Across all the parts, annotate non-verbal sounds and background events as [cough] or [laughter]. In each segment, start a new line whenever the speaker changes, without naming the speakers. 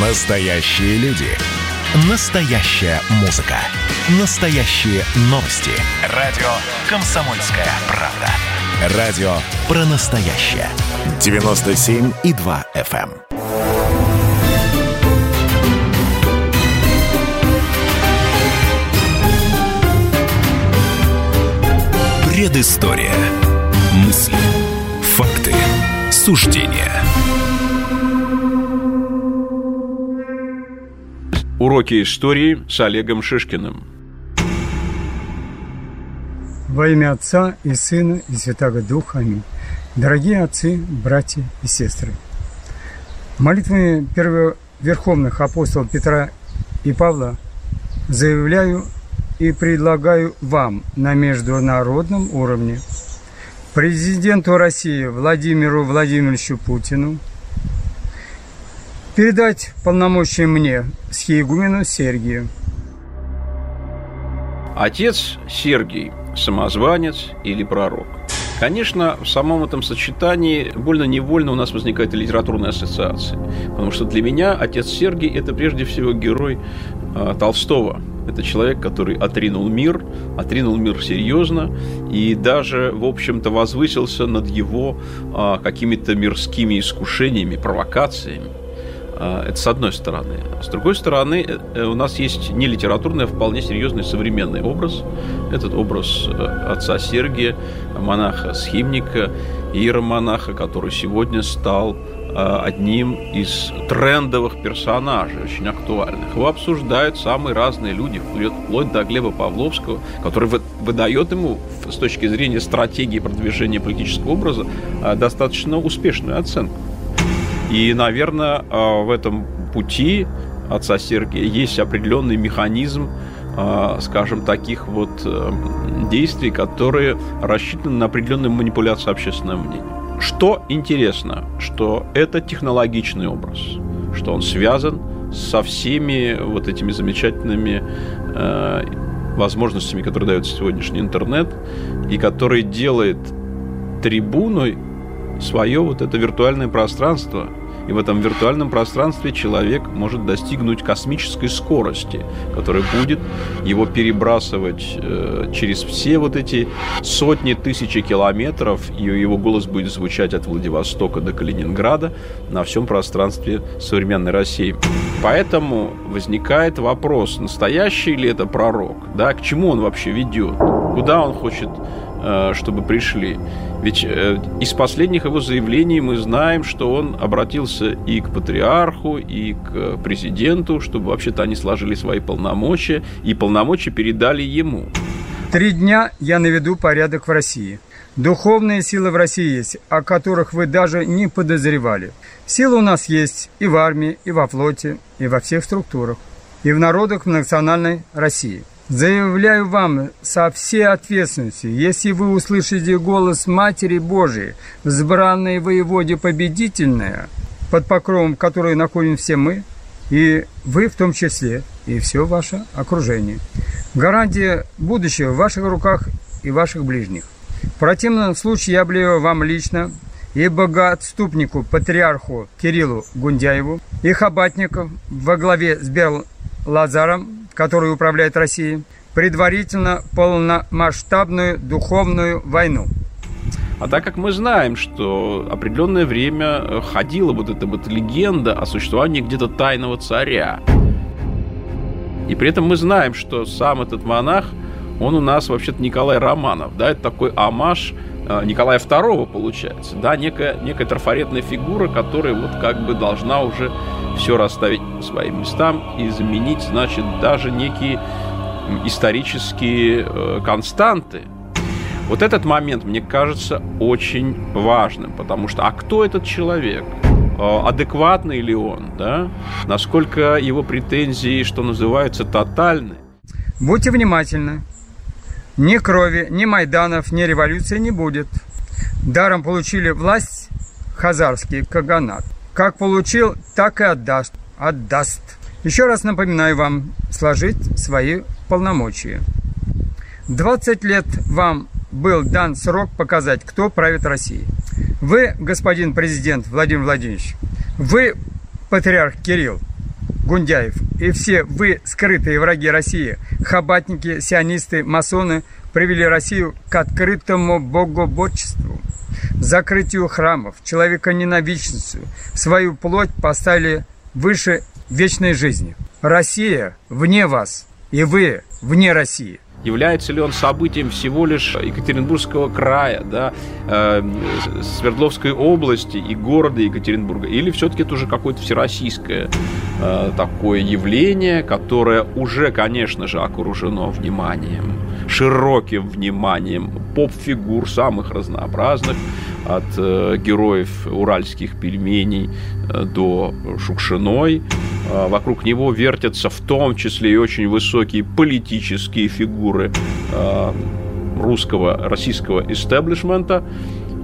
Настоящие люди. Настоящая музыка. Настоящие новости. Радио «Комсомольская правда». Радио про настоящее. 97,2 FM. Предыстория. Мысли. Факты. Суждения.
Уроки истории с Олегом Шишкиным.
Во имя Отца и Сына и Святаго Духа. Аминь. Дорогие отцы, братья и сестры, молитвами первоверховных апостолов Петра и Павла заявляю и предлагаю вам на международном уровне президенту России Владимиру Владимировичу Путину передать полномочия мне, схиегумену Сергию.
Отец Сергий – самозванец или пророк? Конечно, в самом этом сочетании больно-невольно у нас возникает литературная ассоциация. Потому что для меня отец Сергий – это прежде всего герой э, Толстого. Это человек, который отринул мир, отринул мир серьезно и даже, в общем-то, возвысился над его э, какими-то мирскими искушениями, провокациями. А, это с одной стороны. С другой стороны, э, у нас есть не литературный, а вполне серьезный современный образ. Этот образ э, отца Сергия, монаха-схимника, иеромонаха, который сегодня стал а, одним из трендовых персонажей, очень актуальных. Его обсуждают самые разные люди, вплоть до Глеба Павловского, который выдает ему с точки зрения стратегии продвижения политического образа а, достаточно успешную оценку. И, наверное, а, в этом пути отца Сергия есть определенный механизм, а, скажем, таких вот э, действий, которые рассчитаны на определенную манипуляцию общественного мнения. Что интересно, что это технологичный образ, что он связан со всеми вот этими замечательными э, возможностями, которые дает сегодняшний интернет, и который делает трибуной свое вот это виртуальное пространство. И в этом виртуальном пространстве человек может достигнуть космической скорости, которая будет его перебрасывать э, через все вот эти сотни тысяч километров, и его голос будет звучать от Владивостока до Калининграда на всем пространстве современной России. Поэтому возникает вопрос, настоящий ли это пророк, да, к чему он вообще ведет, куда он хочет чтобы пришли. Ведь э, из последних его заявлений мы знаем, что он обратился и к патриарху, и к президенту, чтобы вообще-то они сложили свои полномочия, и полномочия передали ему.
Три дня я наведу порядок в России. Духовные силы в России есть, о которых вы даже не подозревали. Силы у нас есть и в армии, и во флоте, и во всех структурах, и в народах национальной России – Заявляю вам со всей ответственностью, если вы услышите голос Матери Божией, взбранной воеводе победительная, под покровом которой находим все мы, и вы в том числе, и все ваше окружение. Гарантия будущего в ваших руках и ваших ближних. В противном случае я обливаю вам лично и богоотступнику, патриарху Кириллу Гундяеву, и хабатников во главе с Бел Лазаром, который управляет Россией, предварительно полномасштабную духовную войну.
А так как мы знаем, что определенное время э, ходила вот эта вот легенда о существовании где-то тайного царя, и при этом мы знаем, что сам этот монах, он у нас вообще-то Николай Романов, да, это такой амаш Николая II получается, да, некая, некая трафаретная фигура, которая вот как бы должна уже все расставить по своим местам и заменить, значит, даже некие исторические э, константы. Вот этот момент, мне кажется, очень важным, потому что, а кто этот человек? Э, адекватный ли он, да? Насколько его претензии, что называется, тотальны?
Будьте внимательны. Ни крови, ни Майданов, ни революции не будет. Даром получили власть хазарский каганат. Как получил, так и отдаст. Отдаст. Еще раз напоминаю вам сложить свои полномочия. 20 лет вам был дан срок показать, кто правит Россией. Вы, господин президент Владимир Владимирович, вы, патриарх Кирилл, Гундяев и все вы, скрытые враги России, хабатники, сионисты, масоны, привели Россию к открытому богоборчеству, закрытию храмов, человеконенавистницу, свою плоть поставили выше вечной жизни. Россия вне вас, и вы вне России.
Является ли он событием всего лишь Екатеринбургского края, да, э, Свердловской области и города Екатеринбурга? Или все-таки это уже какое-то всероссийское э, такое явление, которое уже, конечно же, окружено вниманием, широким вниманием поп-фигур самых разнообразных, от э, героев уральских пельменей э, до Шукшиной. Э, вокруг него вертятся в том числе и очень высокие политические фигуры э, русского, российского истеблишмента.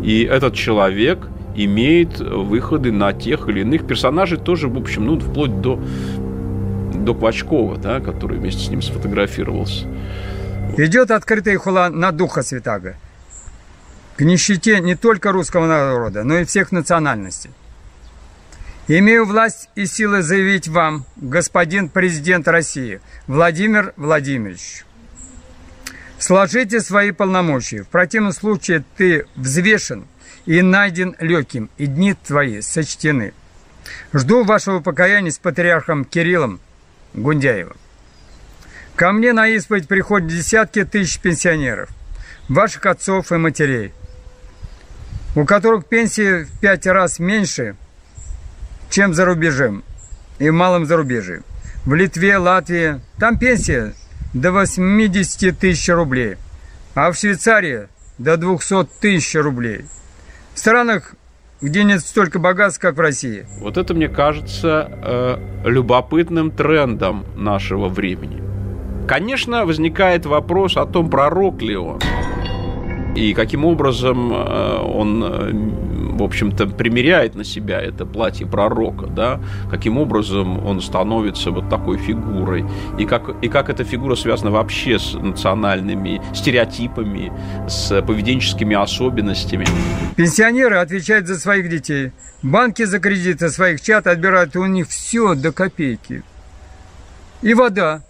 И этот человек имеет выходы на тех или иных персонажей тоже, в общем, ну, вплоть до, до Квачкова, да, который вместе с ним сфотографировался.
Идет открытая хула на духа Святаго к нищете не только русского народа, но и всех национальностей. Имею власть и силы заявить вам, господин президент России, Владимир Владимирович, сложите свои полномочия. В противном случае ты взвешен и найден легким, и дни твои сочтены. Жду вашего покаяния с патриархом Кириллом Гундяевым. Ко мне на исповедь приходят десятки тысяч пенсионеров, ваших отцов и матерей – у которых пенсии в пять раз меньше, чем за рубежем и в малом зарубежье. В Литве, Латвии, там пенсия до 80 тысяч рублей, а в Швейцарии до 200 тысяч рублей. В странах, где нет столько богатств, как в России.
Вот это, мне кажется, э, любопытным трендом нашего времени. Конечно, возникает вопрос о том, пророк ли он. И каким образом э, он, э, в общем-то, примеряет на себя это платье пророка, да? Каким образом он становится вот такой фигурой? И как, и как эта фигура связана вообще с национальными стереотипами, с поведенческими особенностями?
Пенсионеры отвечают за своих детей. Банки за кредиты своих чат отбирают у них все до копейки. И вода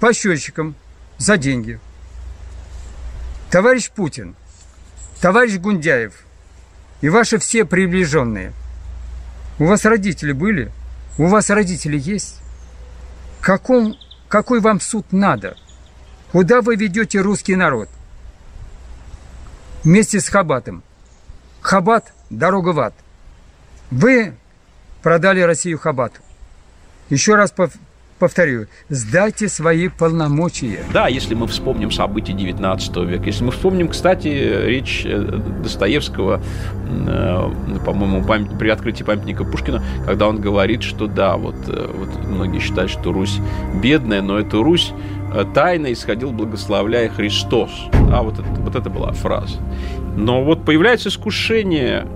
по счетчикам за деньги. Товарищ Путин, товарищ Гундяев и ваши все приближенные, у вас родители были? У вас родители есть? Каком, какой вам суд надо? Куда вы ведете русский народ? Вместе с Хабатом. Хабат – дорога в ад. Вы продали Россию Хабату. Еще раз повторю, сдайте свои полномочия.
Да, если мы вспомним события 19 века, если мы вспомним, кстати, речь э, Достоевского, э, по-моему, при открытии памятника Пушкина, когда он говорит, что да, вот, э, вот многие считают, что Русь бедная, но эту Русь тайно исходил, благословляя Христос. А вот это, вот это была фраза. Но вот появляется искушение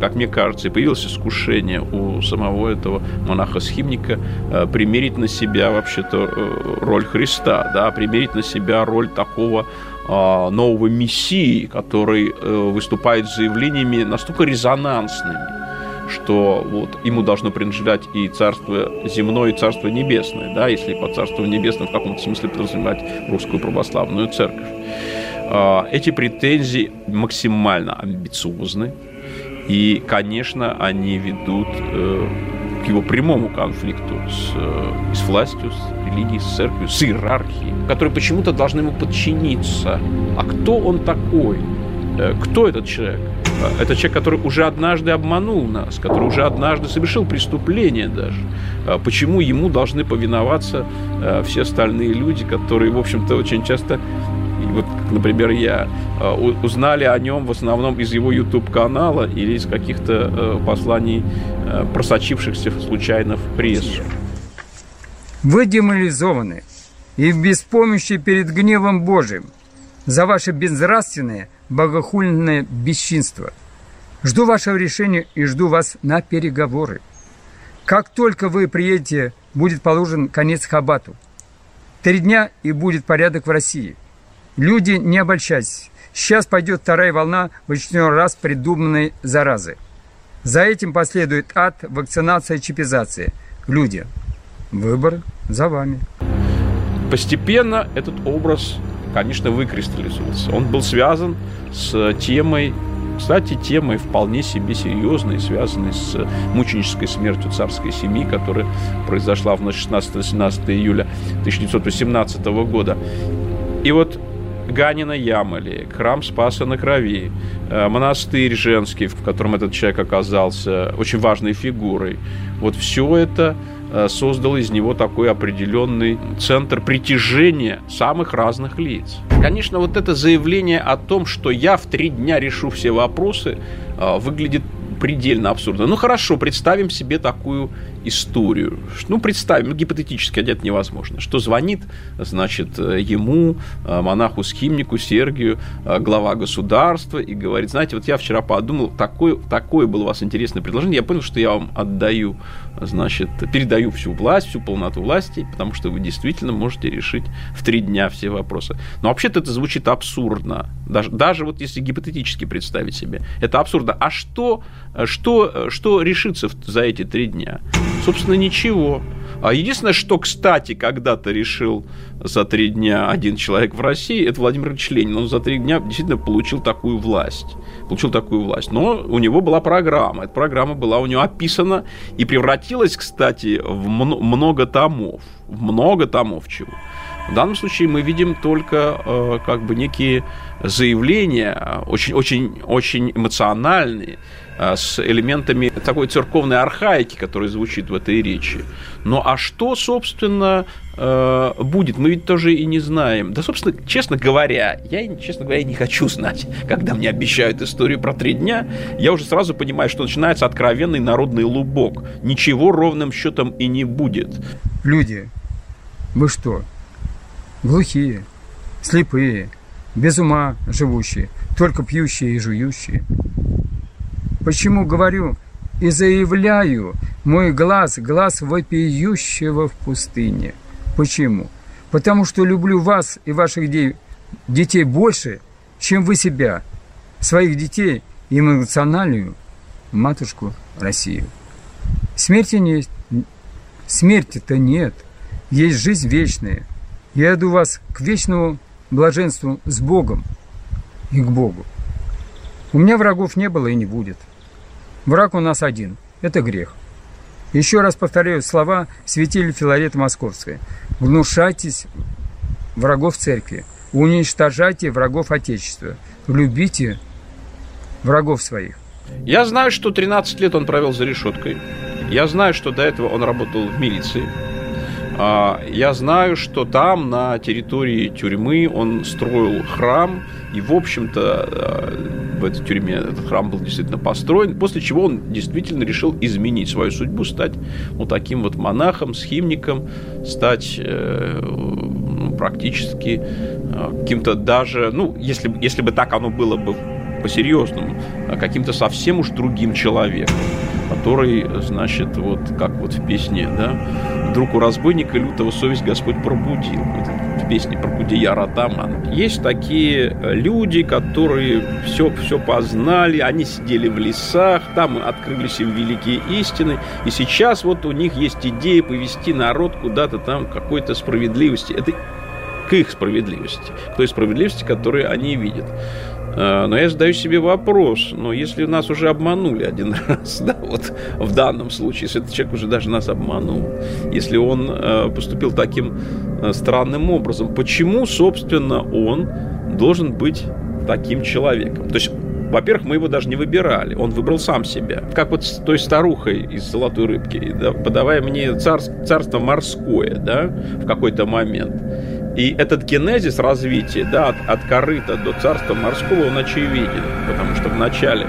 как мне кажется, и появилось искушение у самого этого монаха-схимника а, примерить на себя вообще-то э, роль Христа, да, примерить на себя роль такого а, нового мессии, который э, выступает с заявлениями настолько резонансными, что вот ему должно принадлежать и царство земное, и царство небесное, да, если по царству небесным в каком-то смысле подразумевать русскую православную церковь. Эти претензии максимально амбициозны, и, конечно, они ведут э, к его прямому конфликту с, э, с властью, с религией, с церковью, с иерархией, которые почему-то должны ему подчиниться. А кто он такой? Э, кто этот человек? Э, это человек, который уже однажды обманул нас, который уже однажды совершил преступление даже. Э, почему ему должны повиноваться э, все остальные люди, которые, в общем-то, очень часто вот, например, я, э, узнали о нем в основном из его YouTube-канала или из каких-то э, посланий, э, просочившихся случайно в прессу.
Вы деморализованы и в беспомощи перед гневом Божиим за ваше безнравственное, богохульное бесчинство. Жду вашего решения и жду вас на переговоры. Как только вы приедете, будет положен конец Хабату. Три дня и будет порядок в России. Люди, не обольщайтесь. Сейчас пойдет вторая волна в очередной раз придуманной заразы. За этим последует ад, вакцинация, чипизация. Люди, выбор за вами.
Постепенно этот образ, конечно, выкристаллизовался. Он был связан с темой кстати, темой вполне себе серьезной, связанной с мученической смертью царской семьи, которая произошла в 16-17 июля 1918 года. И вот Ганина Ямали, храм Спаса на Крови, э, монастырь женский, в котором этот человек оказался очень важной фигурой. Вот все это э, создало из него такой определенный центр притяжения самых разных лиц. Конечно, вот это заявление о том, что я в три дня решу все вопросы, э, выглядит предельно абсурдно. Ну хорошо, представим себе такую историю. Ну, представим, ну, гипотетически это невозможно. Что звонит, значит, ему, э, монаху-схимнику Сергию, э, глава государства, и говорит, знаете, вот я вчера подумал, такое, такое было у вас интересное предложение, я понял, что я вам отдаю, значит, передаю всю власть, всю полноту власти, потому что вы действительно можете решить в три дня все вопросы. Но вообще-то это звучит абсурдно. Даже, даже вот если гипотетически представить себе. Это абсурдно. А что, что, что решится за эти три дня? Собственно, ничего. А единственное, что, кстати, когда-то решил за три дня один человек в России, это Владимир Ильич Ленин. Он за три дня действительно получил такую власть. Получил такую власть. Но у него была программа. Эта программа была у него описана и превратилась, кстати, в много томов. В много томов чего. В данном случае мы видим только э, как бы некие заявления, очень, очень, очень эмоциональные, э, с элементами такой церковной архаики, которая звучит в этой речи. Ну а что, собственно, э, будет, мы ведь тоже и не знаем. Да, собственно, честно говоря, я, честно говоря, не хочу знать, когда мне обещают историю про три дня, я уже сразу понимаю, что начинается откровенный народный лубок. Ничего ровным счетом и не будет.
Люди, вы что, глухие, слепые, без ума живущие, только пьющие и жующие. Почему говорю и заявляю мой глаз, глаз вопиющего в пустыне? Почему? Потому что люблю вас и ваших детей больше, чем вы себя, своих детей и эмоциональную матушку Россию. Смерти нет. Смерти-то нет. Есть жизнь вечная. Я иду вас к вечному блаженству с Богом и к Богу. У меня врагов не было и не будет. Враг у нас один – это грех. Еще раз повторяю слова святителя Филарета Московской. Внушайтесь врагов церкви, уничтожайте врагов Отечества, любите врагов своих.
Я знаю, что 13 лет он провел за решеткой. Я знаю, что до этого он работал в милиции. А, я знаю, что там, на территории тюрьмы, он строил храм, и, в общем-то, а, в этой тюрьме этот храм был действительно построен, после чего он действительно решил изменить свою судьбу, стать вот таким вот монахом, схимником, стать э, ну, практически э, каким-то даже, ну, если, если бы так оно было бы по-серьезному, а каким-то совсем уж другим человеком, который, значит, вот как вот в песне, да, вдруг у разбойника лютого совесть Господь пробудил. В песне «Пробудия Радаман». Есть такие э, люди, которые все, все познали, они сидели в лесах, там открылись им великие истины, и сейчас вот у них есть идея повести народ куда-то там какой-то справедливости. Это к их справедливости, к той справедливости, которую они видят. А, но я задаю себе вопрос, но если нас уже обманули один [laughs] раз, да, вот в данном случае, если этот человек уже даже нас обманул, если он э, поступил таким э, странным образом, почему, собственно, он должен быть таким человеком? То есть во-первых, мы его даже не выбирали, он выбрал сам себя. Как вот с той старухой из «Золотой рыбки», да, подавая мне царство морское, да, в какой-то момент. И этот генезис развития, да, от, от корыта до царства морского, он очевиден, потому что вначале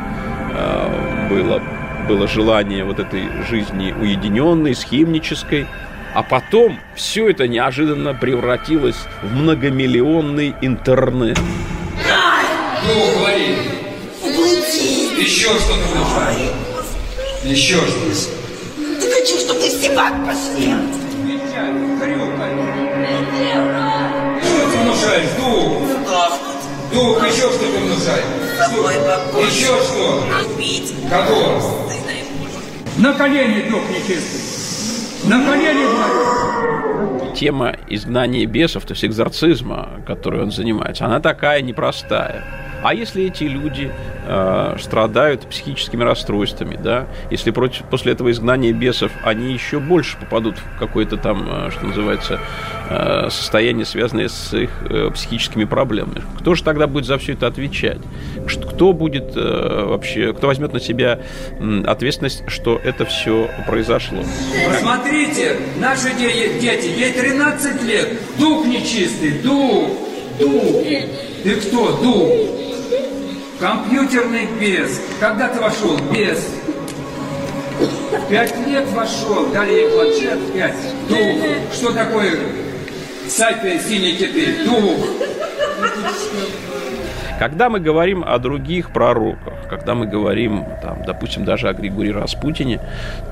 э, было, было желание вот этой жизни уединенной, схимнической, а потом все это неожиданно превратилось в многомиллионный интернет.
Ну, говори. Еще что-то нужно. Еще что-то.
Да хочу, чтобы ты в пошли.
Внушаешь? Дух. Дух, еще что ты внушаешь? Еще что?
Убить.
Кого?
На колени, дух нечистый. На колени
Тема изгнания бесов, то есть экзорцизма, которой он занимается, она такая непростая. А если эти люди э, страдают психическими расстройствами, да, если против, после этого изгнания бесов они еще больше попадут в какое-то там, э, что называется, э, состояние, связанное с их э, психическими проблемами, кто же тогда будет за все это отвечать? Кто будет э, вообще, кто возьмет на себя ответственность, что это все произошло?
Посмотрите, наши де- дети, ей 13 лет, дух нечистый, дух, дух. Ты кто, дух? Компьютерный бес. Когда ты вошел? Бес. Пять лет вошел, дали ей планшет, пять. Дух. Что такое сайты синие киты? Дух.
Когда мы говорим о других пророках, когда мы говорим, там, допустим, даже о Григории Распутине,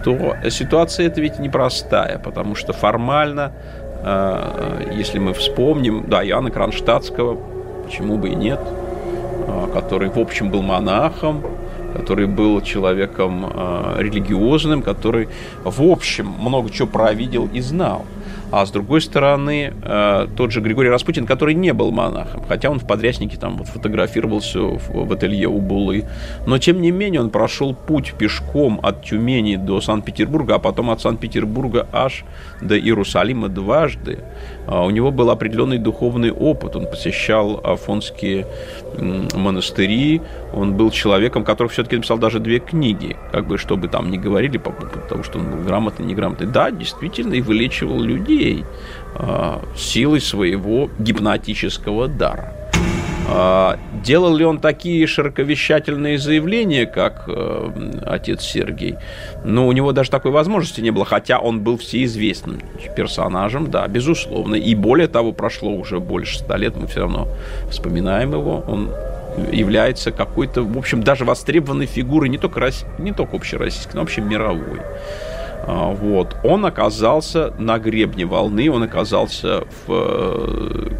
то ситуация эта ведь непростая, потому что формально, э, если мы вспомним, да, Иоанна Кронштадтского, почему бы и нет, э, который, в общем, был монахом, который был человеком э, религиозным, который, в общем, много чего провидел и знал. А с другой стороны, э, тот же Григорий Распутин, который не был монахом, хотя он в подряснике там вот фотографировался в, ателье у Булы, но тем не менее он прошел путь пешком от Тюмени до Санкт-Петербурга, а потом от Санкт-Петербурга аж до Иерусалима дважды. А У него был определенный духовный опыт, он посещал афонские монастыри, он был человеком, который все-таки написал даже две книги, как бы чтобы там не говорили по поводу того, что он был грамотный, неграмотный. Да, действительно, и вылечивал людей а, силой своего гипнотического дара. А, Делал ли он такие широковещательные заявления, как э, отец Сергей? Ну, у него даже такой возможности не было, хотя он был всеизвестным персонажем, да, безусловно. И более того, прошло уже больше ста лет, мы все равно вспоминаем его. Он является какой-то, в общем, даже востребованной фигурой не только, не только общероссийской, но вообще мировой. А, Вот. Он оказался на гребне волны, он оказался в э,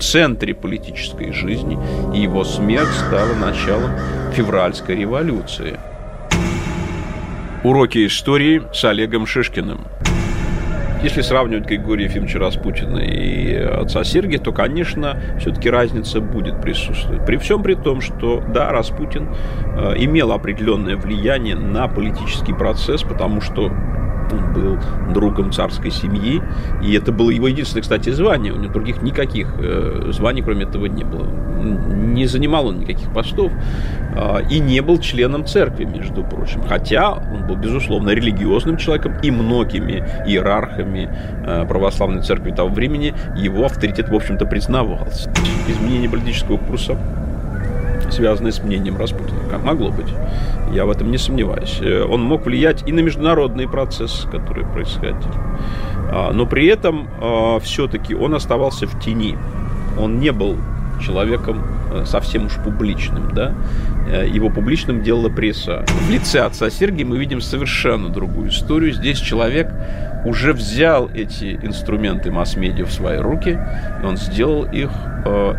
центре политической жизни, и его смерть стала началом февральской революции. Уроки истории с Олегом Шишкиным. Если сравнивать Григория Ефимовича Распутина и отца Сергия, то, конечно, все-таки разница будет присутствовать. При всем при том, что, да, Распутин э, имел определенное влияние на политический процесс, потому что он был другом царской семьи, и это было его единственное, кстати, звание. У него других никаких э, званий, кроме этого, не было. Не занимал он никаких постов э, и не был членом церкви, между прочим. Хотя он был, безусловно, религиозным человеком, и многими иерархами э, православной церкви того времени его авторитет, в общем-то, признавался. Изменение политического курса связанное с мнением Распутина. Могло быть. Я в этом не сомневаюсь. Э, Он мог влиять и на международные процессы, которые происходили. А, Но при этом все-таки он оставался в тени. Он не был человеком э, совсем уж публичным, да, Э, его публичным делала пресса. В лице отца Сергия мы видим совершенно другую историю. Здесь человек уже взял эти инструменты масс-медиа в свои руки, и он сделал их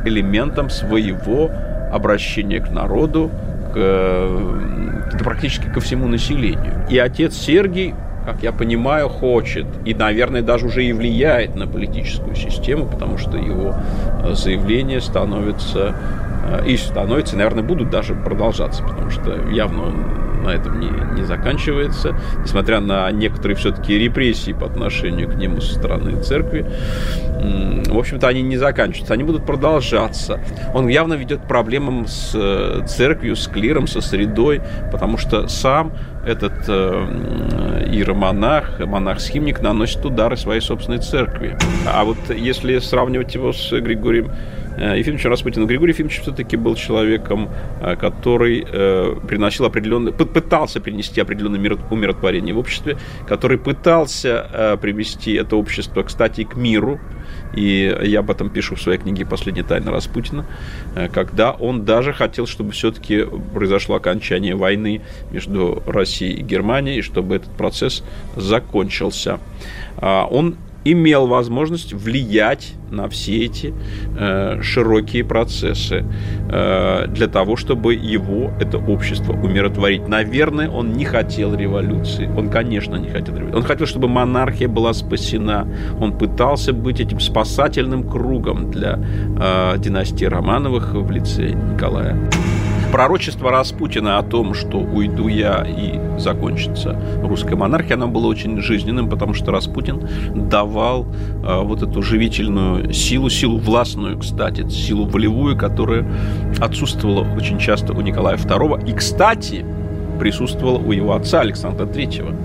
элементом своего обращения к народу, к, э, да практически ко всему населению. И отец Сергий как я понимаю, хочет и, наверное, даже уже и влияет на политическую систему, потому что его э, заявления становятся э, и становятся, наверное, будут даже продолжаться, потому что явно он на этом не, не заканчивается, несмотря на некоторые все-таки репрессии по отношению к нему со стороны церкви. В общем-то, они не заканчиваются, они будут продолжаться. Он явно ведет проблемам с э, церковью, с клиром, со средой, потому что сам этот э, иеромонах, монах-схимник наносит удары своей собственной церкви. А вот если сравнивать его с Григорием Ефимовичем Распутиным, Григорий Ефимович все-таки был человеком, который э, приносил определенный, пытался принести определенное умиротворение в обществе, который пытался э, привести это общество, кстати, к миру, и я об этом пишу в своей книге «Последняя тайна Распутина», когда он даже хотел, чтобы все-таки произошло окончание войны между Россией и Германией, и чтобы этот процесс закончился. Он имел возможность влиять на все эти э, широкие процессы э, для того, чтобы его, это общество, умиротворить. Наверное, он не хотел революции. Он, конечно, не хотел революции. Он хотел, чтобы монархия была спасена. Он пытался быть этим спасательным кругом для э, династии Романовых в лице Николая пророчество Распутина о том, что уйду я и закончится русская монархия, оно было очень жизненным, потому что Распутин давал э, вот эту живительную силу, силу властную, кстати, силу волевую, которая отсутствовала очень часто у Николая II. И, кстати, присутствовала у его отца Александра III,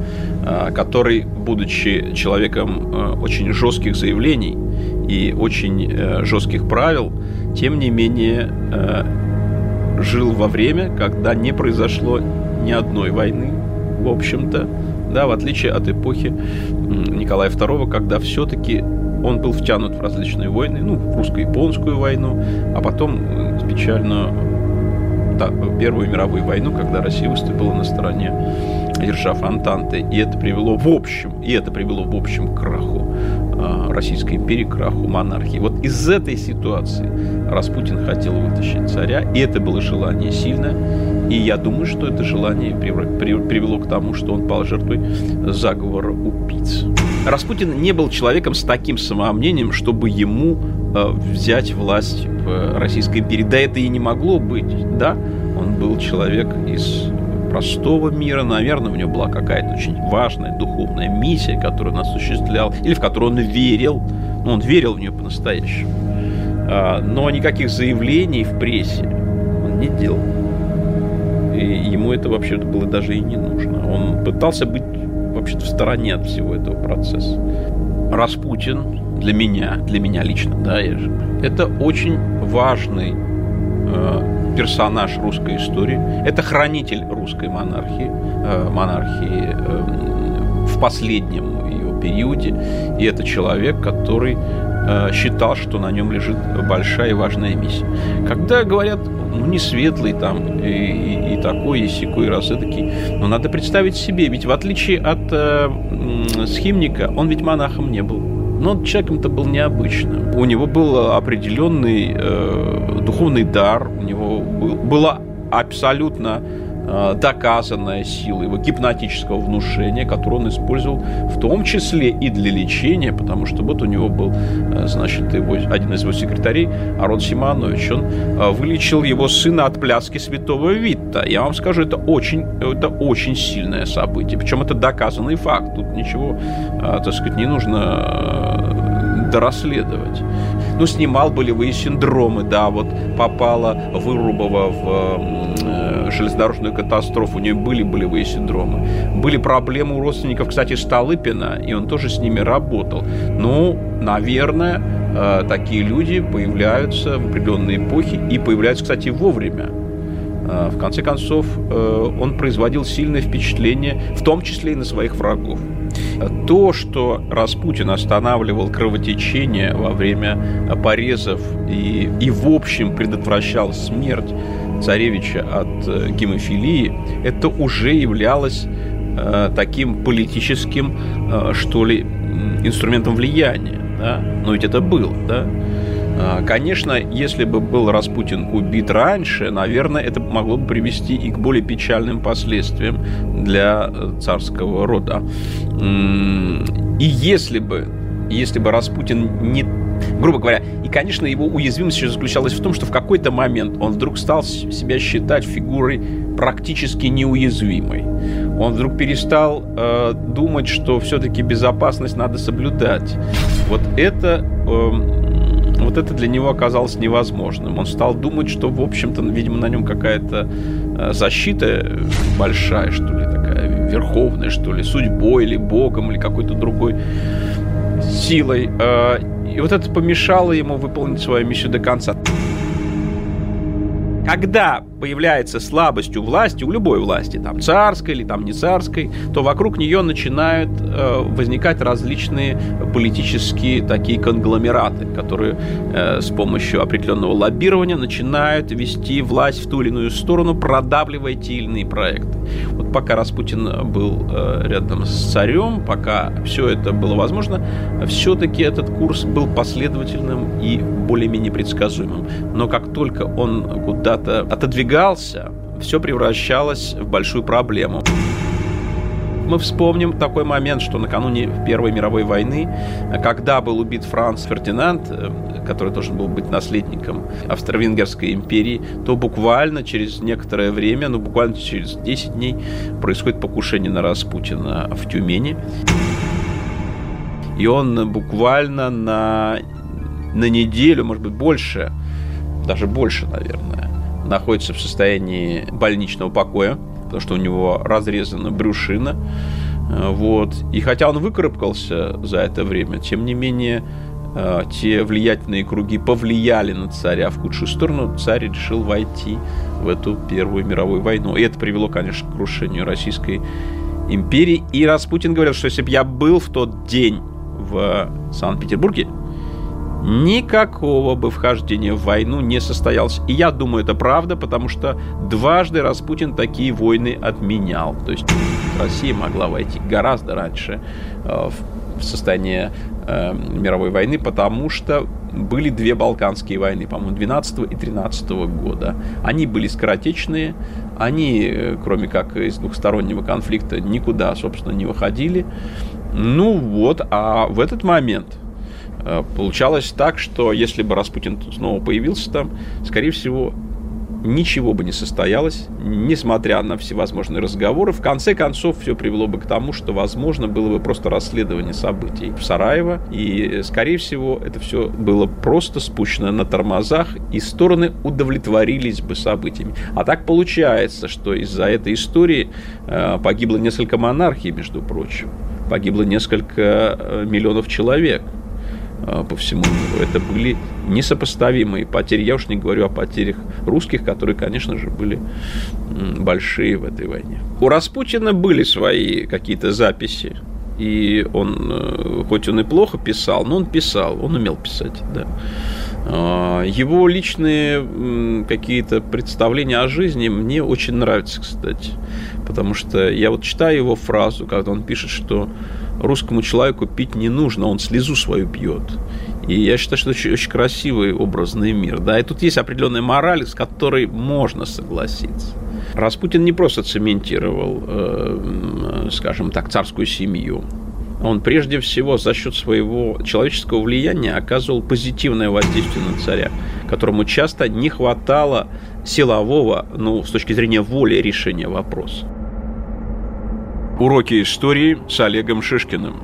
э, который, будучи человеком э, очень жестких заявлений и очень э, жестких правил, тем не менее жил во время, когда не произошло ни одной войны, в общем-то, да, в отличие от эпохи Николая II, когда все-таки он был втянут в различные войны, ну, в русско-японскую войну, а потом печальную да, Первую мировую войну, когда Россия выступила на стороне держав Антанты. И это привело в общем, и это привело в общем к краху Российской империи, краху монархии. Вот из этой ситуации Распутин хотел вытащить царя, и это было желание сильное. И я думаю, что это желание привело к тому, что он пал жертвой заговора убийц. Распутин не был человеком с таким самомнением, чтобы ему э, взять власть в Российской империи. Да это и не могло быть, да? Он был человек из простого мира. Наверное, у него была какая-то очень важная духовная миссия, которую он осуществлял, или в которую он верил. Ну, он верил в нее по-настоящему. А, но никаких заявлений в прессе он не делал. И ему это вообще было даже и не нужно. Он пытался быть вообще-то в стороне от всего этого процесса. Распутин для меня, для меня лично, да, я же, это очень важный э, персонаж русской истории. Это хранитель русской монархии, э, монархии э, в последнем ее периоде. И это человек, который э, считал, что на нем лежит большая и важная миссия. Когда говорят, ну, не светлый там, и, и, такой, и сякой, и раз и но надо представить себе, ведь в отличие от э, схимника, он ведь монахом не был. Но человеком-то был необычным. У него был определенный э, духовный дар, у него был, была абсолютно доказанная сила его гипнотического внушения, которую он использовал в том числе и для лечения, потому что вот у него был, э, значит, его, один из его секретарей, Арон Симанович, он э, вылечил его сына от пляски святого Витта. Я вам скажу, это очень, это очень сильное событие, причем это доказанный факт, тут ничего, так сказать, не нужно дорасследовать ну, снимал болевые синдромы, да, вот попала Вырубова в э, железнодорожную катастрофу, у нее были болевые синдромы. Были проблемы у родственников, кстати, Столыпина, и он тоже с ними работал. Ну, наверное, э, такие люди появляются в определенные эпохи и появляются, кстати, вовремя. Э, в конце концов, э, он производил сильное впечатление, в том числе и на своих врагов. То, что Распутин останавливал кровотечение во время порезов и, и в общем предотвращал смерть царевича от э, гемофилии, это уже являлось э, таким политическим, э, что ли, инструментом влияния. Да? Но ведь это было, да? А, конечно, если бы был Распутин убит раньше, наверное, это могло бы привести и к более печальным последствиям для э, царского рода. И если бы, если бы Распутин не грубо говоря. И, конечно, его уязвимость еще заключалась в том, что в какой-то момент он вдруг стал себя считать фигурой практически неуязвимой. Он вдруг перестал э, думать, что все-таки безопасность надо соблюдать. Вот это э, вот это для него оказалось невозможным. Он стал думать, что, в общем-то, видимо, на нем какая-то э, защита большая, что ли, такая верховная, что ли, судьбой или богом, или какой-то другой силой. Э, и вот это помешало ему выполнить свою миссию до конца. Когда появляется слабость у власти, у любой власти, там царской или там не царской, то вокруг нее начинают э, возникать различные политические такие конгломераты, которые э, с помощью определенного лоббирования начинают вести власть в ту или иную сторону, продавливая те или иные проекты. Вот пока Распутин был э, рядом с царем, пока все это было возможно, все-таки этот курс был последовательным и более-менее предсказуемым. Но как только он куда-то отодвигался, все превращалось в большую проблему. Мы вспомним такой момент, что накануне Первой мировой войны, когда был убит Франц Фердинанд, э, который должен был быть наследником Австро-Венгерской империи, то буквально через некоторое время, ну буквально через 10 дней, происходит покушение на Распутина в Тюмени. И он буквально на, на неделю, может быть, больше, даже больше, наверное, находится в состоянии больничного покоя, потому что у него разрезана брюшина. Э, вот. И хотя он выкарабкался за это время, тем не менее, э, те влиятельные круги повлияли на царя в худшую сторону. Царь решил войти в эту Первую мировую войну. И это привело, конечно, к крушению Российской империи. И Распутин говорил, что если бы я был в тот день в Санкт-Петербурге, никакого бы вхождения в войну не состоялось. И я думаю, это правда, потому что дважды Распутин такие войны отменял. То есть Россия могла войти гораздо раньше э, в состояние э, мировой войны, потому что были две Балканские войны, по-моему, 12 и 13 года. Они были скоротечные, они, э, кроме как из двухстороннего конфликта, никуда, собственно, не выходили. Ну вот, а в этот момент получалось так, что если бы Распутин снова появился там, скорее всего, ничего бы не состоялось, несмотря на всевозможные разговоры. В конце концов, все привело бы к тому, что, возможно, было бы просто расследование событий в Сараево, и, скорее всего, это все было просто спущено на тормозах, и стороны удовлетворились бы событиями. А так получается, что из-за этой истории э, погибло несколько монархий, между прочим погибло несколько э, миллионов человек э, по всему миру. Это были несопоставимые потери. Я уж не говорю о потерях русских, которые, конечно же, были большие в этой войне. У Распутина были свои какие-то записи. И он, э, хоть он и плохо писал, но он писал, он умел писать, да. А, его личные какие-то представления о жизни мне очень нравятся, кстати. Потому что я вот читаю его фразу, когда он пишет, что русскому человеку пить не нужно, он слезу свою пьет. И я считаю, что это очень, очень красивый образный мир. Да, и тут есть определенная мораль, с которой можно согласиться. Распутин не просто цементировал, э, скажем так, царскую семью он прежде всего за счет своего человеческого влияния оказывал позитивное воздействие на царя, которому часто не хватало силового, ну, с точки зрения воли, решения вопроса. Уроки истории с Олегом Шишкиным.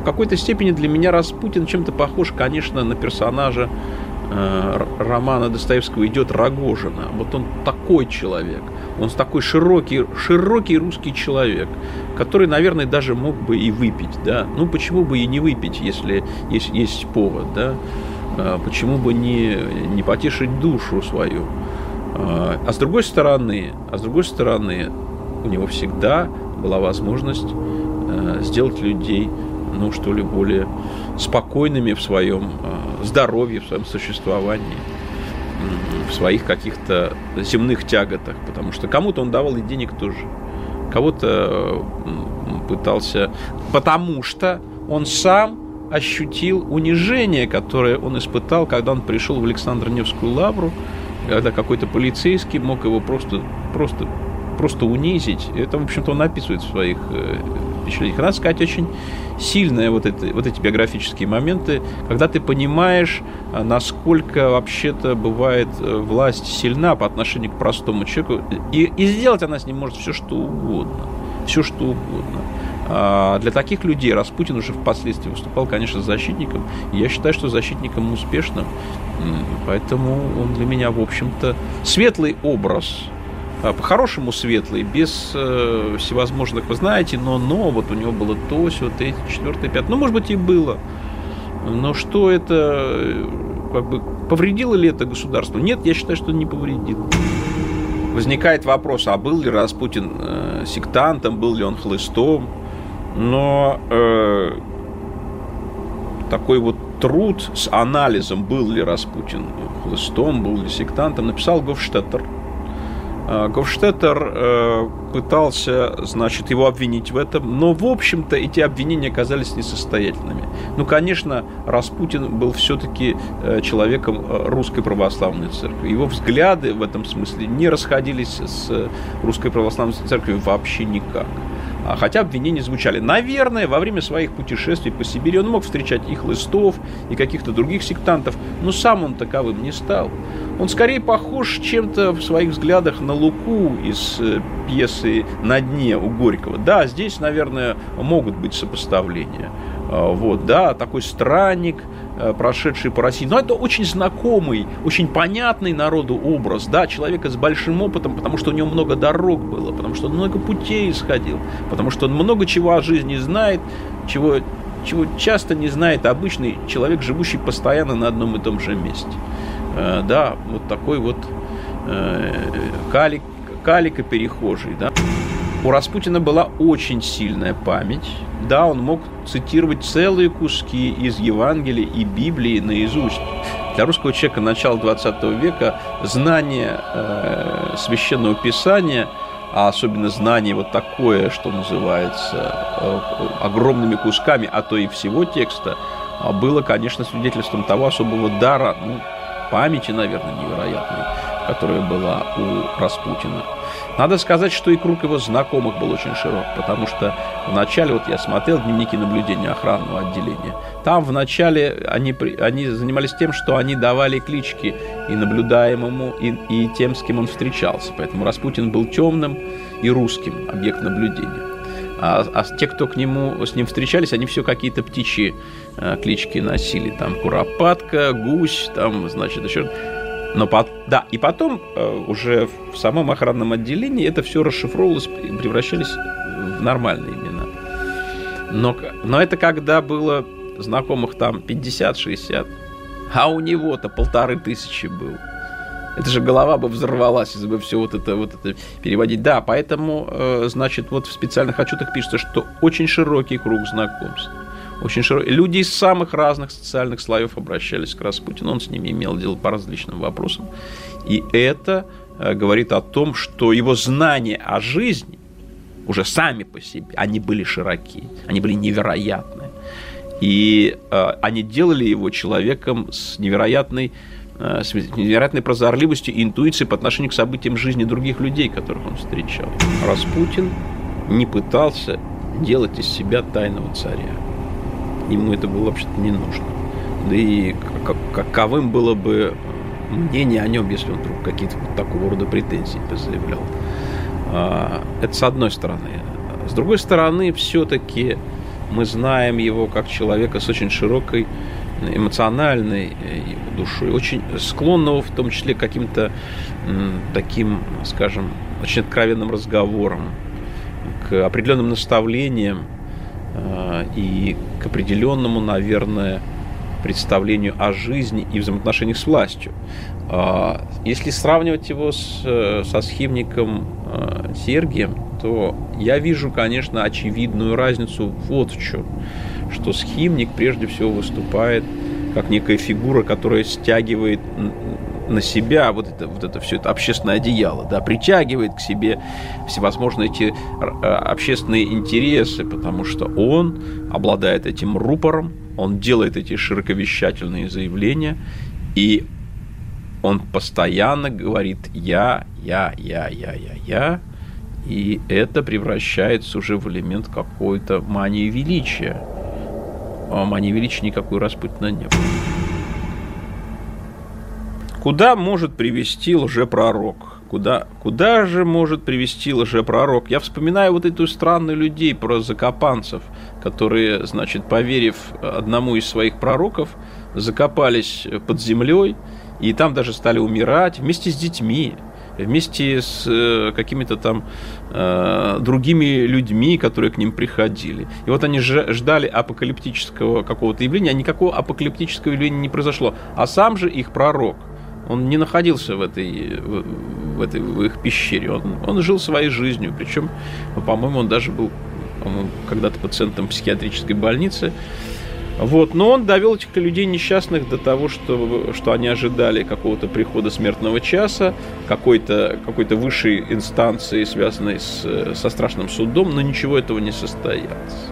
В какой-то степени для меня Распутин чем-то похож, конечно, на персонажа э, романа Достоевского «Идет Рогожина». Вот он такой человек. Он такой широкий, широкий русский человек, который, наверное, даже мог бы и выпить, да. Ну, почему бы и не выпить, если есть, есть повод, да. А, почему бы не, не потешить душу свою. А, а с другой стороны, а с другой стороны, у него всегда была возможность а, сделать людей, ну, что ли, более спокойными в своем здоровье, в своем существовании в своих каких-то земных тяготах, потому что кому-то он давал и денег тоже, кого-то пытался, потому что он сам ощутил унижение, которое он испытал, когда он пришел в Александр Невскую лавру, когда какой-то полицейский мог его просто, просто, просто унизить. Это, в общем-то, он описывает в своих э, впечатлениях. Надо сказать, очень сильные вот, это, вот эти биографические моменты, когда ты понимаешь, а, насколько вообще-то бывает э, власть сильна по отношению к простому человеку, и, и сделать она с ним может все, что угодно. Все, что угодно. А для таких людей Распутин уже впоследствии выступал, конечно, защитником. Я считаю, что защитником успешным. Поэтому он для меня, в общем-то, светлый образ по-хорошему светлый, без э, всевозможных, вы знаете, но, но, вот у него было то, все, третье, четвертое, пятое, ну, может быть, и было. Но что это, как бы повредило ли это государству? Нет, я считаю, что не повредило. Возникает вопрос, а был ли Распутин э, сектантом, был ли он хлыстом? Но э, такой вот труд с анализом, был ли Распутин хлыстом, был ли сектантом, написал Гофштеттер – Э, Гофштеттер э, пытался, значит, его обвинить в этом, но, в общем-то, эти обвинения оказались несостоятельными. Ну, конечно, Распутин был все-таки э, человеком русской православной церкви. Его взгляды в этом смысле не расходились с русской православной церковью вообще никак. А, хотя обвинения звучали. Наверное, во время своих путешествий по Сибири он мог встречать и хлыстов, и каких-то других сектантов, но сам он таковым не стал. Он скорее похож чем-то в своих взглядах на Луку из э, пьесы «На дне» у Горького. Да, здесь, наверное, могут быть сопоставления. А, вот, да, такой странник, прошедший по России. Но это очень знакомый, очень понятный народу образ, да, человека с большим опытом, потому что у него много дорог было, потому что он много путей исходил, потому что он много чего о жизни знает, чего, чего часто не знает обычный человек, живущий постоянно на одном и том же месте. Э, да, вот такой вот э, калик, калика перехожий, да. У Распутина была очень сильная память. Да, он мог цитировать целые куски из Евангелия и Библии наизусть. Для русского человека начала 20 века знание э, священного писания, а особенно знание вот такое, что называется, э, огромными кусками, а то и всего текста, а было, конечно, свидетельством того особого дара, ну, памяти, наверное, невероятной, которая была у Распутина. Надо сказать, что и круг его знакомых был очень широк, потому что вначале, вот я смотрел дневники наблюдения охранного отделения, там вначале они, они занимались тем, что они давали клички и наблюдаемому, и, и тем, с кем он встречался. Поэтому Распутин был темным и русским объект наблюдения. А, а те, кто к нему, с ним встречались, они все какие-то птичьи э, клички носили. Там Куропатка, Гусь, там, значит, еще но да, и потом э, уже в самом охранном отделении это все расшифровывалось, превращались в нормальные имена. Но, но это когда было знакомых там 50-60, а у него-то полторы тысячи было. Это же голова бы взорвалась, если бы все вот это, вот это переводить. Да, поэтому, э, значит, вот в специальных отчетах пишется, что очень широкий круг знакомств очень широкий. Люди из самых разных социальных слоев обращались к Распутину, он с ними имел дело по различным вопросам. И это э, говорит о том, что его знания о жизни уже сами по себе, они были широки, они были невероятные. И э, они делали его человеком с невероятной, э, с невероятной прозорливостью и интуицией по отношению к событиям жизни других людей, которых он встречал. Распутин не пытался делать из себя тайного царя ему это было вообще-то не нужно. Да и каковым было бы мнение о нем, если он вдруг какие-то такого рода претензии заявлял. А, это с одной стороны. С другой стороны, все-таки мы знаем его как человека с очень широкой эмоциональной э, душой, очень склонного в том числе к каким-то таким, скажем, очень откровенным разговорам, к определенным наставлениям, и к определенному, наверное, представлению о жизни и взаимоотношениях с властью. А, если сравнивать его с, со схимником э, Сергием, то я вижу, конечно, очевидную разницу вот в чем. Что схимник прежде всего выступает как некая фигура, которая стягивает на себя вот это, вот это все это общественное одеяло, да, притягивает к себе всевозможные эти э, общественные интересы, потому что он обладает этим рупором, он делает эти широковещательные заявления, и он постоянно говорит «я, я, я, я, я, я», и это превращается уже в элемент какой-то мании величия. А мании величия никакой Распутина не было. Куда может привести лжепророк? Куда, куда же может привести лжепророк? Я вспоминаю вот эту странную людей про закопанцев, которые, значит, поверив одному из своих пророков, закопались под землей, и там даже стали умирать вместе с детьми. вместе с э, какими-то там э, другими людьми, которые к ним приходили. И вот они ждали апокалиптического какого-то явления, а никакого апокалиптического явления не произошло. А сам же их пророк, он не находился в этой, в, этой, в их пещере, он, он жил своей жизнью, причем, по-моему, он даже был когда-то пациентом психиатрической больницы, вот. Но он довел этих людей несчастных до того, что, что они ожидали какого-то прихода смертного часа, какой-то какой высшей инстанции, связанной с, со страшным судом, но ничего этого не состоялось.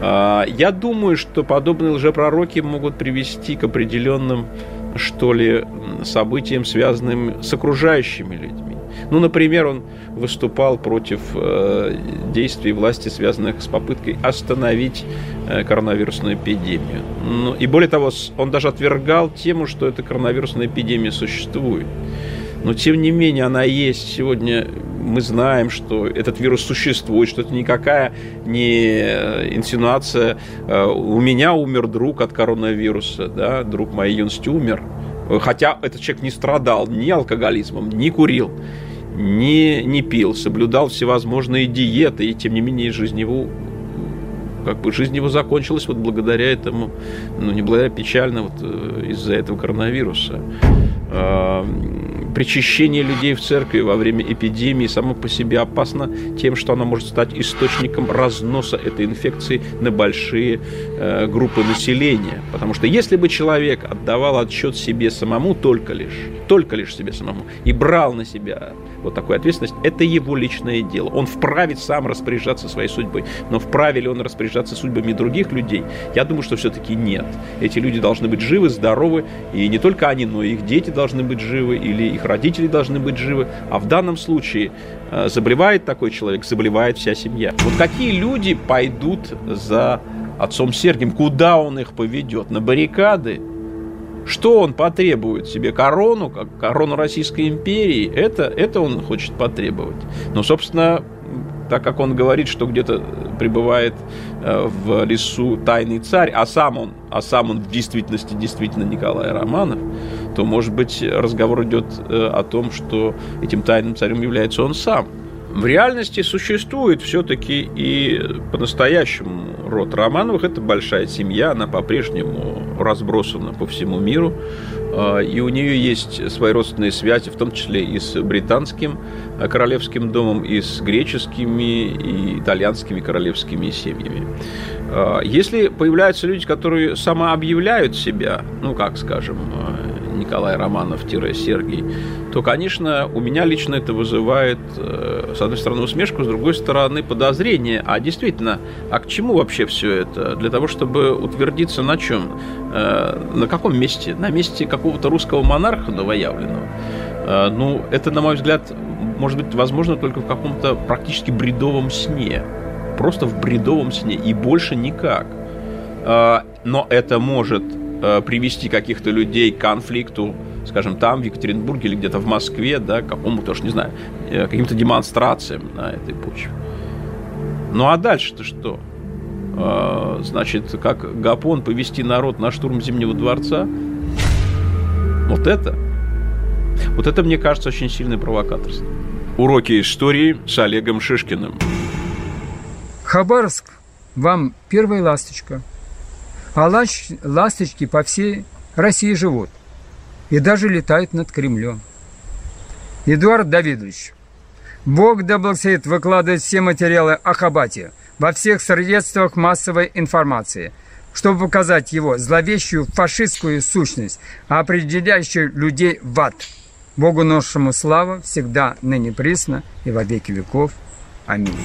А, я думаю, что подобные лжепророки могут привести к определенным, что ли, событиям, связанным с окружающими людьми. Ну, например, он выступал против э, действий власти, связанных с попыткой остановить э, коронавирусную эпидемию. Ну, и более того, он даже отвергал тему, что эта коронавирусная эпидемия существует. Но, тем не менее, она есть. Сегодня мы знаем, что этот вирус существует, что это никакая не э, инсинуация. Э, у меня умер друг от коронавируса, да, друг моей юности умер. Хотя этот человек не страдал ни алкоголизмом, ни курил не, не пил, соблюдал всевозможные диеты, и тем не менее жизнь его как бы жизнь его закончилась вот благодаря этому, ну не благодаря печально вот э, из-за этого коронавируса. Причащение людей в церкви во время эпидемии само по себе опасно тем, что оно может стать источником разноса этой инфекции на большие э, группы населения. Потому что если бы человек отдавал отчет себе самому только лишь, только лишь себе самому, и брал на себя вот такую ответственность, это его личное дело. Он вправе сам распоряжаться своей судьбой. Но вправе ли он распоряжаться судьбами других людей? Я думаю, что все-таки нет. Эти люди должны быть живы, здоровы, и не только они, но и их дети должны быть живы, или их родители должны быть живы. А в данном случае э, заболевает такой человек, заболевает вся семья. Вот какие люди пойдут за отцом Сергием? Куда он их поведет? На баррикады? Что он потребует себе? Корону, как корону Российской империи? Это, это он хочет потребовать. Но, собственно, так как он говорит, что где-то пребывает э, в лесу тайный царь, а сам он, а сам он в действительности действительно Николай Романов, то, может быть, разговор идет э, о том, что этим тайным царем является он сам. В реальности существует все-таки и по-настоящему род Романовых. Это большая семья, она по-прежнему разбросана по всему миру. А, и у нее есть свои родственные связи, в том числе и с британским королевским домом, и с греческими, и итальянскими королевскими семьями. А, если появляются люди, которые самообъявляют себя, ну, как, скажем, Николай Романов-Сергий, то, конечно, у меня лично это вызывает, э, с одной стороны, усмешку, с другой стороны, подозрение. А действительно, а к чему вообще все это? Для того, чтобы утвердиться на чем? Э, на каком месте? На месте какого-то русского монарха новоявленного? Э, ну, это, на мой взгляд, может быть возможно только в каком-то практически бредовом сне. Просто в бредовом сне и больше никак. Но это может Э, привести каких-то людей к конфликту, скажем, там, в Екатеринбурге или где-то в Москве, да, какому-то, тоже не знаю, э, каким-то демонстрациям на этой почве. Ну а дальше-то что? Э, значит, как Гапон повести народ на штурм Зимнего дворца? Вот это? Вот это, мне кажется, очень сильный провокаторство. Уроки истории с Олегом Шишкиным.
Хабаровск, вам первая ласточка – а ласточки по всей России живут и даже летают над Кремлем. Эдуард Давидович, Бог да благословит выкладывать все материалы о Хабате во всех средствах массовой информации, чтобы показать его зловещую фашистскую сущность, определяющую людей в ад. Богу нашему слава всегда ныне присно и во веки веков. Аминь.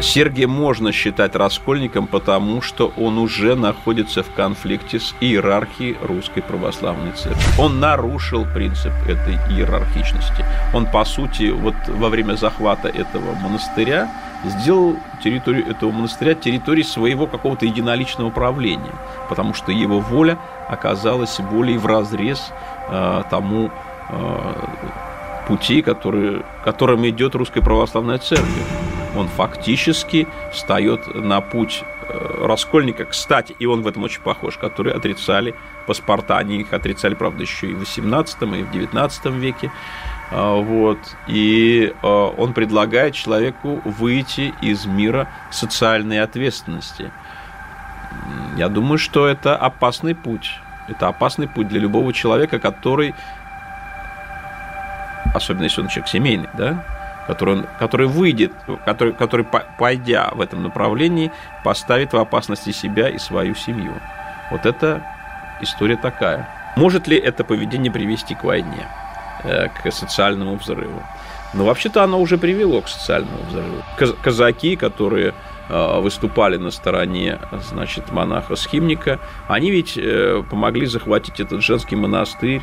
Сергия можно считать раскольником, потому что он уже находится в конфликте с иерархией Русской Православной Церкви. Он нарушил принцип этой иерархичности. Он, по сути, вот во время захвата этого монастыря сделал территорию этого монастыря территорией своего какого-то единоличного правления, потому что его воля оказалась волей в разрез э, тому э, пути, который, которым идет Русская Православная Церковь он фактически встает на путь э, раскольника, кстати, и он в этом очень похож, которые отрицали паспорта, они их отрицали, правда, еще и в 18 и в 19 веке. А, вот. И а, он предлагает человеку выйти из мира социальной ответственности. Я думаю, что это опасный путь. Это опасный путь для любого человека, который, особенно если он человек семейный, да, который, который выйдет, который, который, пойдя в этом направлении, поставит в опасности себя и свою семью. Вот это история такая. Может ли это поведение привести к войне, э, к социальному взрыву? Но вообще-то оно уже привело к социальному взрыву. Казаки, которые э, выступали на стороне, значит, монаха-схимника, они ведь э, помогли захватить этот женский монастырь,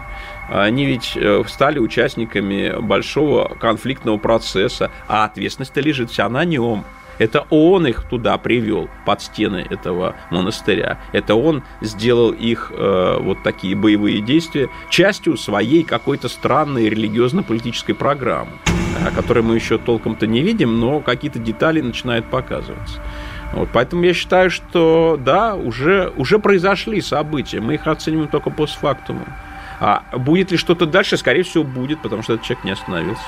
они ведь стали участниками большого конфликтного процесса, а ответственность-то лежит вся на нем. Это он их туда привел, под стены этого монастыря. Это он сделал их э, вот такие боевые действия частью своей какой-то странной религиозно-политической программы, э, которую мы еще толком-то не видим, но какие-то детали начинают показываться. Вот, поэтому я считаю, что да, уже, уже произошли события, мы их оцениваем только постфактумом. А будет ли что-то дальше? Скорее всего, будет, потому что этот человек не остановился.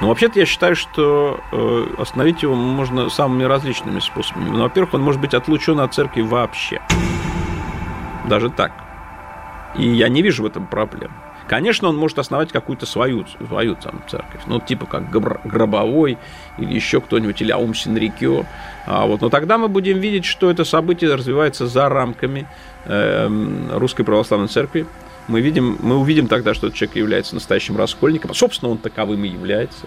Но вообще-то я считаю, что э, остановить его можно самыми различными способами. Ну, во-первых, он может быть отлучен от церкви вообще. Даже так. И я не вижу в этом проблем. Конечно, он может основать какую-то свою, свою там, церковь, ну, типа как Гробовой или еще кто-нибудь, или Аум Синрикё. А вот, но тогда мы будем видеть, что это событие развивается за рамками э, Русской Православной Церкви, мы, видим, мы увидим тогда, что человек является настоящим раскольником. Собственно, он таковым и является.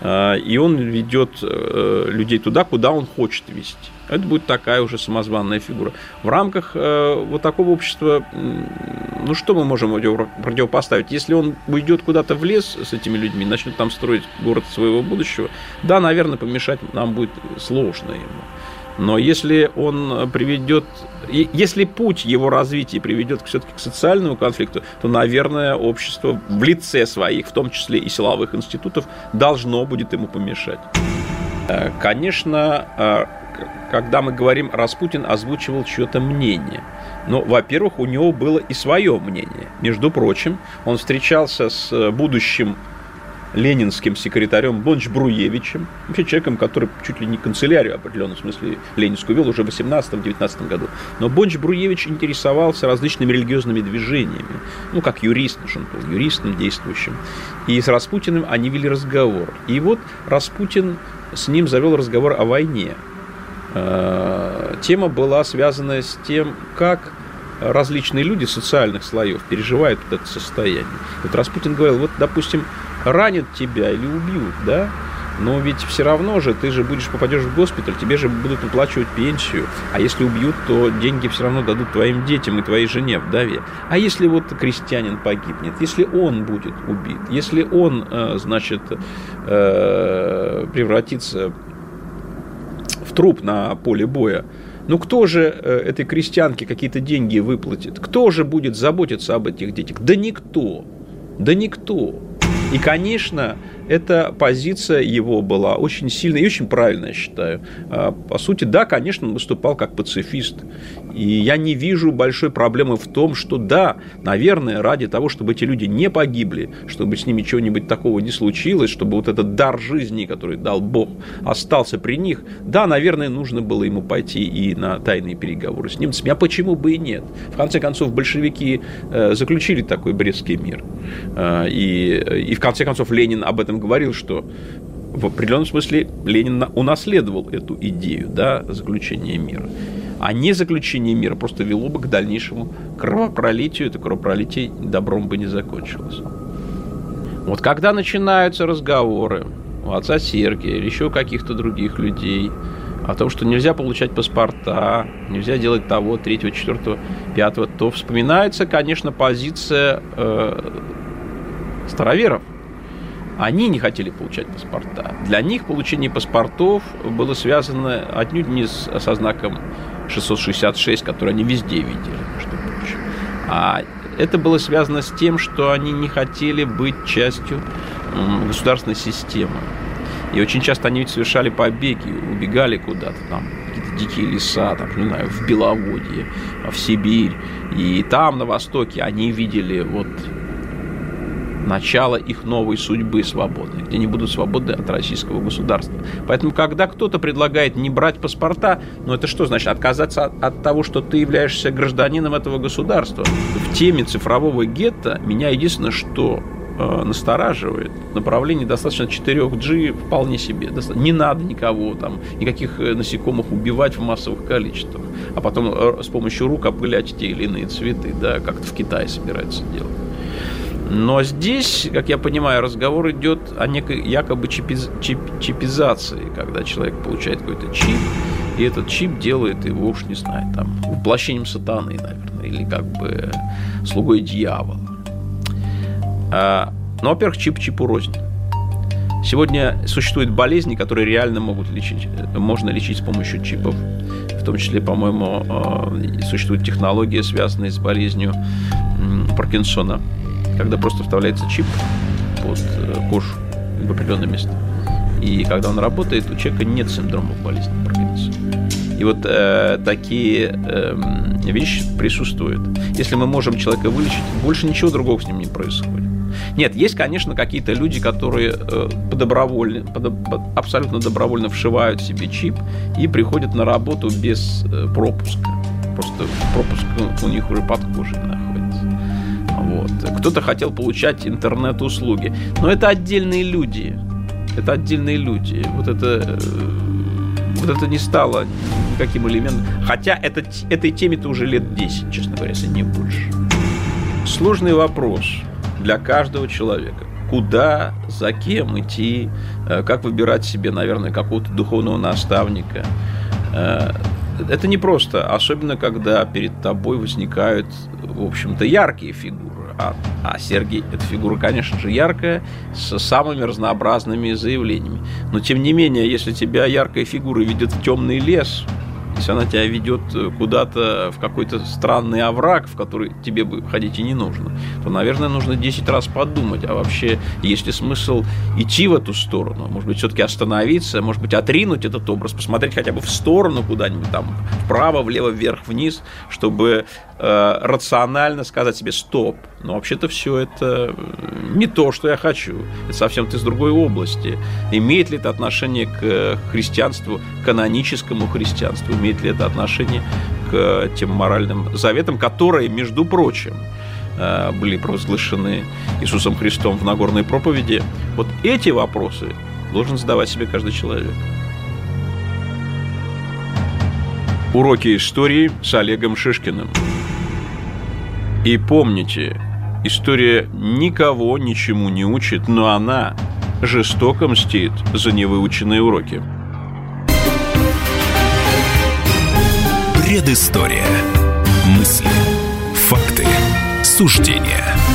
А, и он ведет э, людей туда, куда он хочет вести. Это будет такая уже самозванная фигура. В рамках э, вот такого общества, ну что мы можем противопоставить? Если он уйдет куда-то в лес с этими людьми, начнет там строить город своего будущего, да, наверное, помешать нам будет сложно ему. Но если он приведет, если путь его развития приведет все-таки к социальному конфликту, то, наверное, общество в лице своих, в том числе и силовых институтов, должно будет ему помешать. Э, конечно, э, когда мы говорим, Распутин озвучивал чье-то мнение. Но, во-первых, у него было и свое мнение. Между прочим, он встречался с будущим ленинским секретарем Бонч Бруевичем, вообще человеком, который чуть ли не канцелярию в определенном смысле ленинскую вел уже в 18-19 году. Но Бонч Бруевич интересовался различными религиозными движениями, ну, как юрист, что он был юристом действующим. И с Распутиным они вели разговор. И вот Распутин с ним завел разговор о войне. Э, тема была связана с тем, как различные люди социальных слоев переживают это состояние. Вот Распутин говорил, вот, допустим, ранят тебя или убьют, да, но ведь все равно же ты же будешь попадешь в госпиталь, тебе же будут выплачивать пенсию, а если убьют, то деньги все равно дадут твоим детям и твоей жене вдове. А если вот крестьянин погибнет, если он будет убит, если он, э, значит, э, превратится в труп на поле боя, ну кто же э, этой крестьянке какие-то деньги выплатит? Кто же будет заботиться об этих детях? Да никто. Да никто. И, конечно, эта позиция его была очень сильная и очень правильная, я считаю. А, по сути, да, конечно, он выступал как пацифист. И я не вижу большой проблемы в том, что да, наверное, ради того, чтобы эти люди не погибли, чтобы с ними чего-нибудь такого не случилось, чтобы вот этот дар жизни, который дал Бог, остался при них, да, наверное, нужно было ему пойти и на тайные переговоры с немцами. А почему бы и нет? В конце концов, большевики э, заключили такой Брестский мир. Э, и, и в конце концов Ленин об этом говорил, что в определенном смысле Ленин унаследовал эту идею да, заключения мира. А не заключение мира просто вело бы к дальнейшему кровопролитию. Это кровопролитие добром бы не закончилось. Вот когда начинаются разговоры у отца Сергия или еще каких-то других людей о том, что нельзя получать паспорта, нельзя делать того, третьего, четвертого, пятого, то вспоминается, конечно, позиция э, староверов – они не хотели получать паспорта. Для них получение паспортов было связано отнюдь не с, со знаком 666, который они везде видели, между прочим. А это было связано с тем, что они не хотели быть частью государственной системы. И очень часто они ведь совершали побеги, убегали куда-то там, какие-то дикие леса, там, не знаю, в Беловодье, в Сибирь. И там, на Востоке, они видели вот начало их новой судьбы свободной, где они будут свободны от российского государства. Поэтому, когда кто-то предлагает не брать паспорта, ну это что значит? Отказаться от, от того, что ты являешься гражданином этого государства. В теме цифрового гетто меня единственное, что э, настораживает. Направление достаточно 4G вполне себе. Не надо никого там, никаких э, насекомых убивать в массовых количествах, а потом э, с помощью рук опылять те или иные цветы, да, как-то в Китае собираются делать. Но здесь, как я понимаю, разговор идет о некой якобы чипиз, чип, чипизации, когда человек получает какой-то чип, и этот чип делает его, уж не знаю, там, воплощением сатаны, наверное, или как бы слугой дьявола. А, ну, во-первых, чип чипу рознь. Сегодня существуют болезни, которые реально могут лечить, можно лечить с помощью чипов. В том числе, по-моему, а, существует технология, связанная с болезнью Паркинсона когда просто вставляется чип под э, кожу в определенное место. И когда он работает, у человека нет синдрома болезни Паркинсона. И вот э, такие э, вещи присутствуют. Если мы можем человека вылечить, больше ничего другого с ним не происходит. Нет, есть, конечно, какие-то люди, которые э, подобровольно, под, под, абсолютно добровольно вшивают себе чип и приходят на работу без э, пропуска. Просто пропуск у них уже под кожей находится. Вот. Кто-то хотел получать интернет-услуги. Но это отдельные люди. Это отдельные люди. Вот это, э, вот это не стало каким элементом. Хотя это, этой теме-то уже лет 10, честно говоря, если не больше. Сложный вопрос для каждого человека. Куда, за кем идти, э, как выбирать себе, наверное, какого-то духовного наставника. Это не просто, особенно когда перед тобой возникают, в общем-то, яркие фигуры а, а Сергей – это фигура, конечно же, яркая, с самыми разнообразными заявлениями. Но, тем не менее, если тебя яркая фигура ведет в темный лес, если она тебя ведет э, куда-то в какой-то странный овраг, в который тебе бы ходить и не нужно, то, наверное, нужно 10 раз подумать, а вообще есть ли смысл идти в эту сторону? Может быть, все-таки остановиться, может быть, отринуть этот образ, посмотреть хотя бы в сторону куда-нибудь, там, вправо, влево, вверх, вниз, чтобы э, рационально сказать себе «стоп». Но вообще-то все это не то, что я хочу. Это совсем из другой области. Имеет ли это отношение к христианству, каноническому христианству? Имеет ли это отношение к тем моральным заветам, которые, между прочим, э, были провозглашены Иисусом Христом в Нагорной проповеди? Вот эти вопросы должен задавать себе каждый человек. Уроки истории с Олегом Шишкиным. И помните, история никого ничему не учит, но она жестоко мстит за невыученные уроки.
Предыстория. Мысли, факты, суждения –